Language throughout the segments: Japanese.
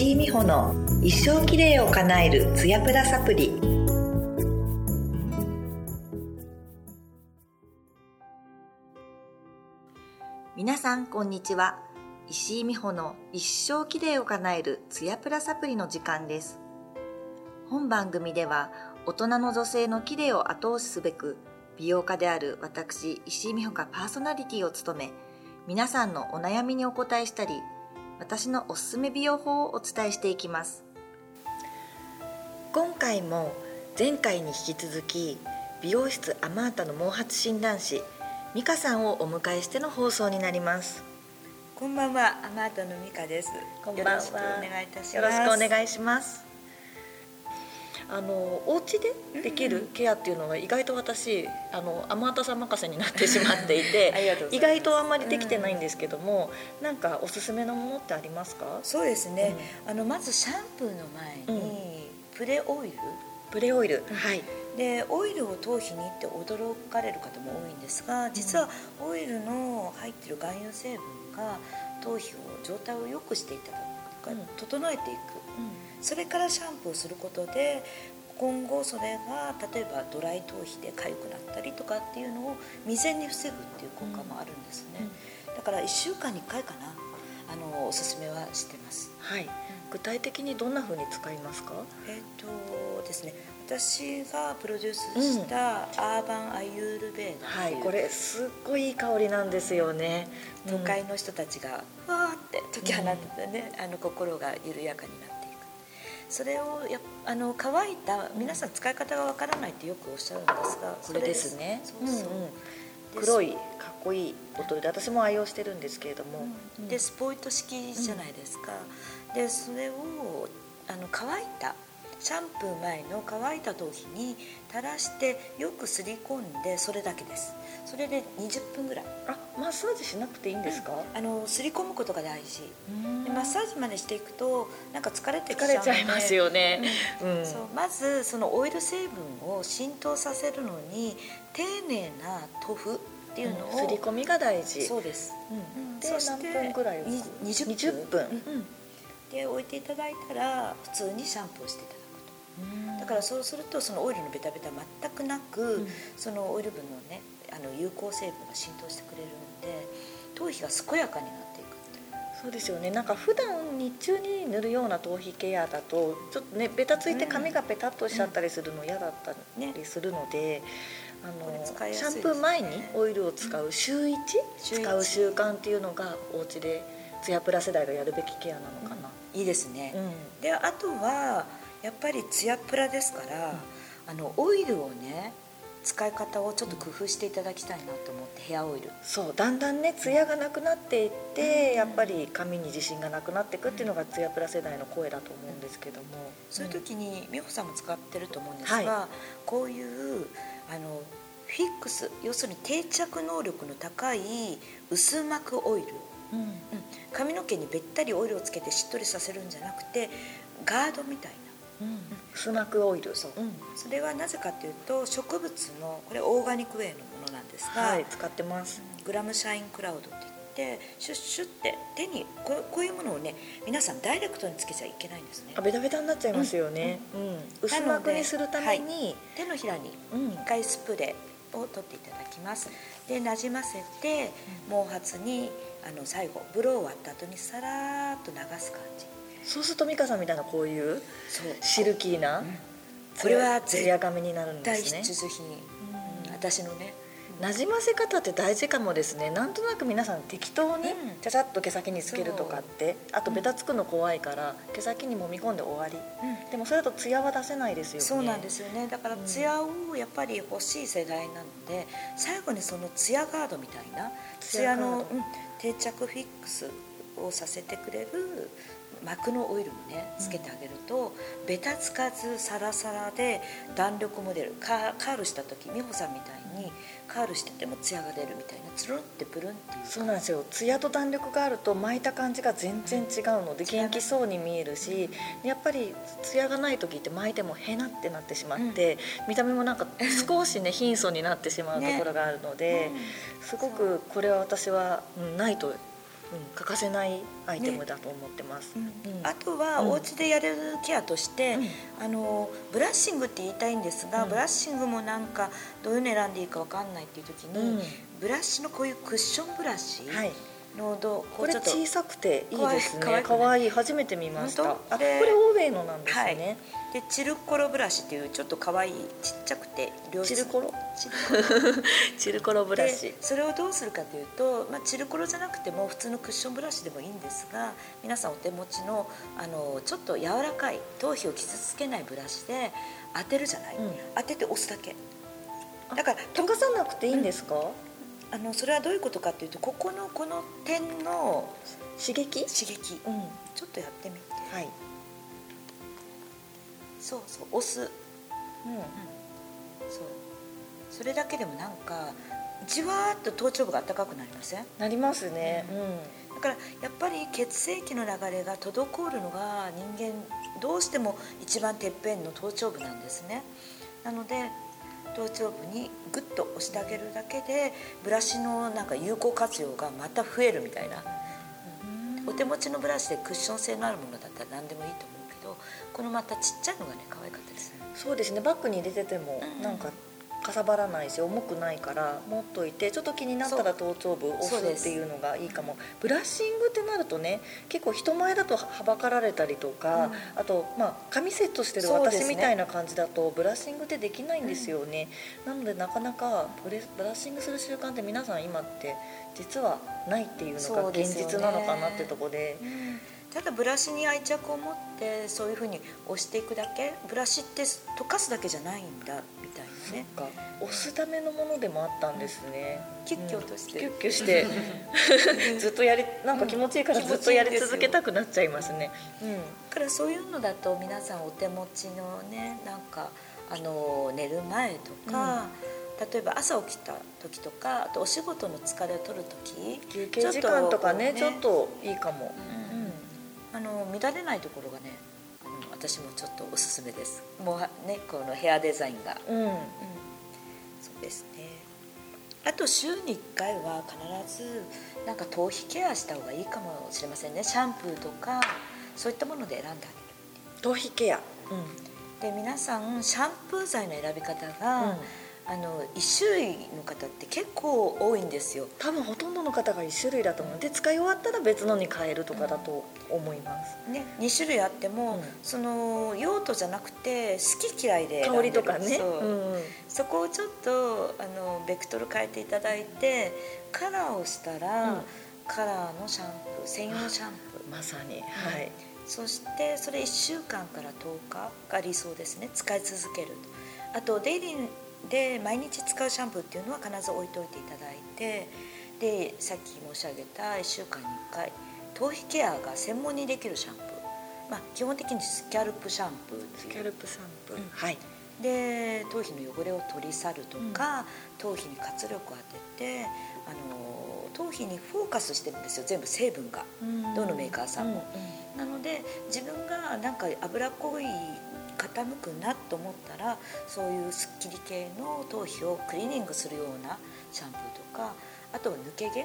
石井美穂の一生きれいを叶えるツヤプラサプリ。皆さんこんにちは。石井美穂の一生きれいを叶えるツヤプラサプリの時間です。本番組では大人の女性のきれいを後押しすべく美容家である私石井美穂がパーソナリティを務め皆さんのお悩みにお答えしたり私のおすすめ美容法をお伝えしていきます今回も前回に引き続き美容室アマータの毛髪診断士美香さんをお迎えしての放送になりますこんばんは、アマータの美香です。こんばんはよろしくお願いいたします。よろしくお願いしますあのお家でできるケアっていうのは意外と私あのアマータさん任せになってしまっていて 意外とあんまりできてないんですけども、なんかおすすめのものってありますか？そうですね。あのまずシャンプーの前に、プレオイル。プレオイル、はい。でオイルを頭皮にって驚かれる方も多いんですが、実はオイルの入ってる含有成分が頭皮を状態を良くしていただく、うん。整えていく。それからシャンプーをすることで今後それが例えばドライ頭皮で痒くなったりとかっていうのを未然に防ぐっていう効果もあるんですね、だから1週間に1回かなあのおすすめはしてます。はい、具体的にどんな風に使いますか？えっ、とですね私がプロデュースしたアーバンアユールベーダはいこれすっごいいい香りなんですよね。都会の人たちがわーって解き放ってね、あの心が緩やかになってそれをやっあの乾いた皆さん使い方がわからないってよくおっしゃるんですがこれですね。そうそう、うんうん。で黒いかっこいいボトルで私も愛用してるんですけれども、でスポイト式じゃないですか、でそれをあの乾いたシャンプー前の乾いた頭皮に垂らしてよくすり込んでそれだけです。それで20分ぐらい。あマッサージしなくていいんですか、あのすり込むことが大事。うん。でマッサージまでしていくとなんか疲れてきちゃ疲うので。れちゃいますよね、うん。そうまずそのオイル成分を浸透させるのに丁寧な塗布っていうのを、すり込みが大事。そうです。うん。で何分ぐらい置くに20分。20分。うん。で置いていただいたら普通にシャンプーをしていただだからそうするとそのオイルのベタベタ全くなく、うん。そのオイル分のねあの有効成分が浸透してくれるんで頭皮が健やかになっていく。そうですよね。なんか普段日中に塗るような頭皮ケアだとちょっとねベタついて髪がペタっとしちゃったりするの嫌だったね。りするので、あの使いやすいですシャンプー前にオイルを使う週1、週一。使う習慣っていうのがお家でツヤプラ世代がやるべきケアなのかな。いいですね、うん。であとはやっぱりツヤプラですから、あのオイルをね使い方をちょっと工夫していただきたいなと思ってヘアオイル。そうだんだんねツヤがなくなっていって、やっぱり髪に自信がなくなっていくっていうのがツヤプラ世代の声だと思うんですけども、そういう時に美穂さんも使ってると思うんですが、はこういうあのフィックス要するに定着能力の高い薄膜オイル、うん。うん、髪の毛にべったりオイルをつけてしっとりさせるんじゃなくてガードみたいスナックオイル。そううん。それはなぜかというと植物のこれオーガニックウェイのものなんですが、はい。使ってます、グラムシャインクラウドって言ってシュッシュッて手にこうこういうものをね皆さんダイレクトにつけちゃいけないんですね。あベタベタになっちゃいますよね、うん。薄膜にするために、手のひらにうん。一回スプレーを取っていただきます。でなじませて毛髪にあの最後ブロー終わった後にさらーっと流す感じそうすると美香さんみたいなこういうシルキーな、これはツヤ髪になるんで大すね。必需品、うん。私のね。なじませ方って大事かもですね。なんとなく皆さん適当にうん。ちゃちゃっと毛先につけるとかって、あとベタつくの怖いから毛先に揉み込んで終わり。でもそれだとツヤは出せないですよね。そうなんですよね。だからうんツヤをやっぱり欲しい世代なので最後にそのツヤガードみたいなツヤの、定着フィックスをさせてくれる膜のオイルもねつけてあげると、ベタつかずサラサラで弾力も出る。カカールした時美穂さんみたいにカールしててもツヤが出るみたいなつるんってプルンっていうそうなんですよ。ツヤと弾力があると巻いた感じが全然違うので元気そうに見えるしやっぱりツヤがない時って巻いてもへなってなってしまって、見た目もなんか少しね貧相になってしまうところがあるので、ね。すごくこれは私は、うんないと欠かせないアイテムだと思ってます、うん。うん。あとはうん。お家でやれるケアとして、うん。あのブラッシングって言いたいんですが、うん。ブラッシングもなんかどういうの選んでいいかわかんないっていう時に、うん。ブラシのこういうクッションブラシはいのどここれ小さくていいですね。かわい。い。初めて見ました。あこれ欧米のなんですね、でチルコロブラシっていうちょっと可愛いちっちゃくてチルコロ？チルコロ。ブラシ。でそれをどうするかというと、まあ、チルコロじゃなくても普通のクッションブラシでもいいんですが皆さんお手持ちのあのちょっと柔らかい頭皮を傷つけないブラシで当てるじゃない、うん。当てて押すだけ。だから溶かさなくていいんですか、あのそれはどういうことかというとここのこの点の刺激？刺激。うん。ちょっとやってみて。はい、そうそう。押す。うん、そう。それだけでもなんかじわーっと頭頂部が暖かくなりません？なりますね。だからやっぱり血液の流れが滞るのが人間どうしても一番てっぺんの頭頂部なんですね。なので頭頂部にグッと押してあげるだけでブラシのなんか有効活用がまた増えるみたいな。うんお手持ちのブラシでクッション性のあるものだったら何でもいいと思うけどこのまたちっちゃいのがね可愛かったですねそうですね。バッグに入れててもうん。なんかかさばらないし重くないから持っといてちょっと気になったら頭頂部押すっていうのがいいかも。ブラッシングってなるとね結構人前だとはばかられたりとか、うん。あとまあ髪セットしてる私みたいな感じだとブラッシングってできないんですよね、なのでなかなかブレブラッシングする習慣って皆さん今って実はないっていうのそが現実なのかなってとこで。ただブラシに愛着を持ってそういうふうに押していくだけ？ブラシって溶かすだけじゃないんだみたいなね。そっか。押すためのものでもあったんですね、キュッキュ落として。キュッキュして。ずっとやりなんか気持ちいいからうん。ずっとやり続けたくなっちゃいますね、うん。だからそういうのだと皆さんお手持ちのねなんかあの寝る前とか、例えば朝起きた時とかあとお仕事の疲れを取る時休憩時間とかねちちょっといいかも、うん。あの乱れないところがね私もちょっとおすすめです。もうはねこのヘアデザインが、うん。うんうん、そうですね。あと週に1回は必ずなんか頭皮ケアした方がいいかもしれませんね。シャンプーとかそういったもので選んであげる頭皮ケア、うん。で皆さんシャンプー剤の選び方が、あの1種類の方って結構多いんですよ。多分ほとんどの方が1種類だと思う。で使い終わったら別のに変えるとかだと思います、ね、2種類あっても、うん。その用途じゃなくて好き嫌いで香りとかね。そう。うんうん。そこをちょっとあのベクトル変えていただいてカラーをしたら、うん。カラーのシャンプー専用シャンプー。まさに。はい、そしてそれ1週間から10日が理想ですね。使い続けるあとデイリーで毎日使うシャンプーっていうのは必ず置いといていただいてでさっき申し上げた1週間に1回頭皮ケアが専門にできるシャンプー、まあ、基本的にスキャルプシャンプーっていう。スキャルプシャンプー、うんはい。で頭皮の汚れを取り去るとか、頭皮に活力を当ててあの頭皮にフォーカスしてるんですよ全部成分が。どのメーカーさんも。なので自分がなんか脂っこい傾くなと思ったらそういうすっきり系の頭皮をクリーニングするようなシャンプーとかあとは抜け毛、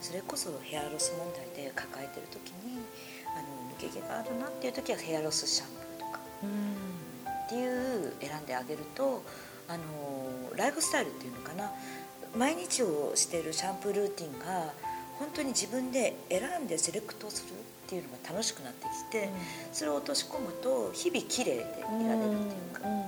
それこそヘアロス問題で抱えてる時にあの抜け毛があるなっていう時はヘアロスシャンプーとかうんっていう選んであげるとあのライフスタイルっていうのかな。毎日をしているシャンプールーティンが本当に自分で選んでセレクトするっていうのが楽しくなってきて、それを落とし込むと日々綺麗でいられるっていうか、うん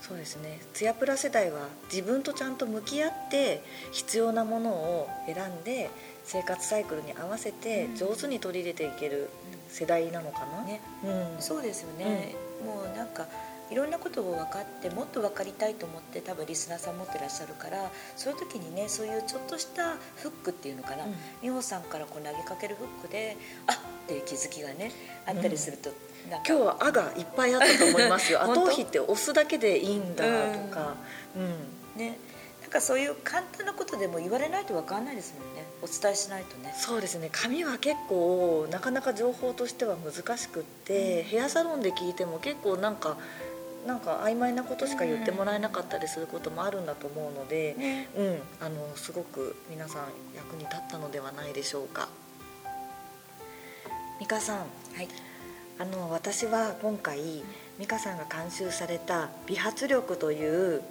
そうですね。ツヤプラ世代は自分とちゃんと向き合って必要なものを選んで生活サイクルに合わせてうん。上手に取り入れていける世代なのかな、ね。うん、そうですよね、もうなんかいろんなことを分かってもっと分かりたいと思って多分リスナーさん持ってらっしゃるからそういう時にねそういうちょっとしたフックっていうのかな、うん。美穂さんからこう投げかけるフックであっっていう気づきがねあったりすると、なんか。今日は「あ」がいっぱいあったと思いますよ。本当？頭皮って押すだけでいいんだとか、うん。ね。なんかそういう簡単なことでも言われないと分かんないですもんね。お伝えしないとね。そうですね。髪は結構なかなか情報としては難しくって、ヘアサロンで聞いても結構なんかなんか曖昧なことしか言ってもらえなかったりすることもあるんだと思うので、ねうん、あのすごく皆さん役に立ったのではないでしょうか。美香さん、はい。あの私は今回美香さんが監修された「美髪力」という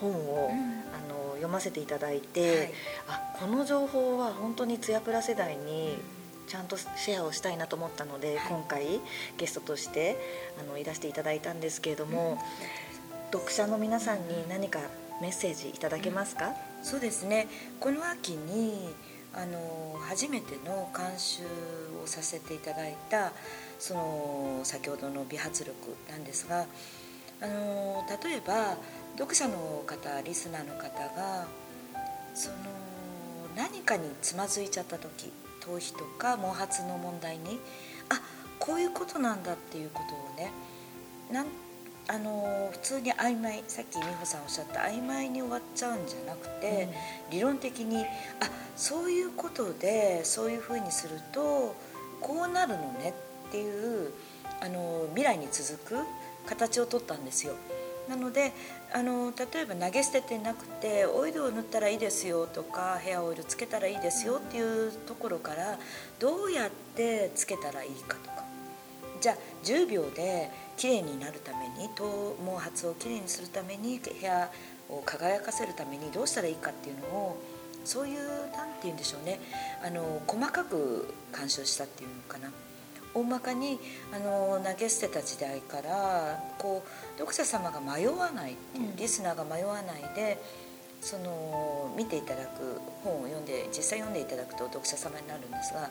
本を、うん。あの読ませていただいて、はい。あこの情報は本当にツヤプラ世代にちゃんとシェアをしたいなと思ったので、はい。今回ゲストとしてあのいらしていただいたんですけれども、読者の皆さんに何かメッセージいただけますか、そうですね。この秋にあの初めての監修をさせていただいたその先ほどの美髪力なんですがあの例えば読者の方リスナーの方がその何かにつまずいちゃった時頭皮とか毛髪の問題にあこういうことなんだっていうことをねなんあの普通に曖昧さっき美穂さんおっしゃった曖昧に終わっちゃうんじゃなくて、理論的にあそういうことでそういうふうにするとこうなるのねっていうあの未来に続く形を取ったんですよ。なのであの例えば投げ捨ててなくてオイルを塗ったらいいですよとかヘアオイルつけたらいいですよっていうところからどうやってつけたらいいかとか。じゃあ10秒で綺麗になるために頭毛髪を綺麗にするためにヘアを輝かせるためにどうしたらいいかっていうのをそういうなんて言うんでしょうね。あの細かく鑑賞したっていうのかな大まかにあの投げ捨てた時代からこう読者様が迷わないっていう、うん。リスナーが迷わないでその見ていただく本を読んで実際読んでいただくと読者様になるんですが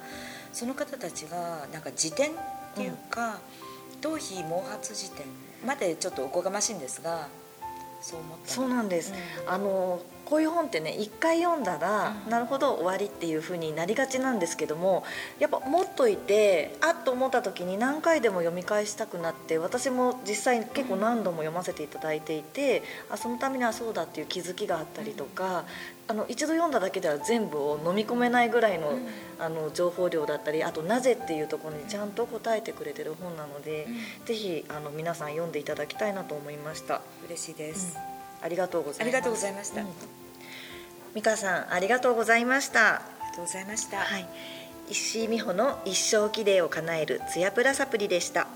その方たちがなんか辞典っていうか、頭皮毛髪辞典までちょっとおこがましいんですがそう思ったそうなんです、うん。あのこういう本ってね一回読んだら、うん。なるほど終わりっていう風になりがちなんですけどもやっぱ持っといてあっと思った時に何回でも読み返したくなって私も実際結構何度も読ませていただいていて、あそのためにはそうだっていう気づきがあったりとか、あの一度読んだだけでは全部を飲み込めないぐらいの,、うん。あの情報量だったりあとなぜっていうところにちゃんと答えてくれてる本なので、ぜひあの皆さん読んでいただきたいなと思いました。嬉しいです、ありがとうございます。ありがとうございました、うん。美香さんありがとうございました。ありがとうございました、はい、石井美穂の一生綺麗を叶えるツヤプラサプリでした。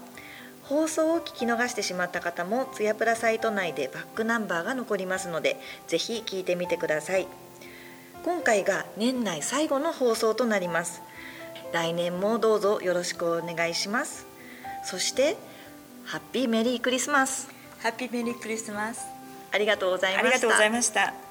放送を聞き逃してしまった方もツヤプラサイト内でバックナンバーが残りますのでぜひ聞いてみてください。今回が年内最後の放送となります。来年もどうぞよろしくお願いします。そしてハッピーメリークリスマス。ハッピーメリークリスマスありがとうございました。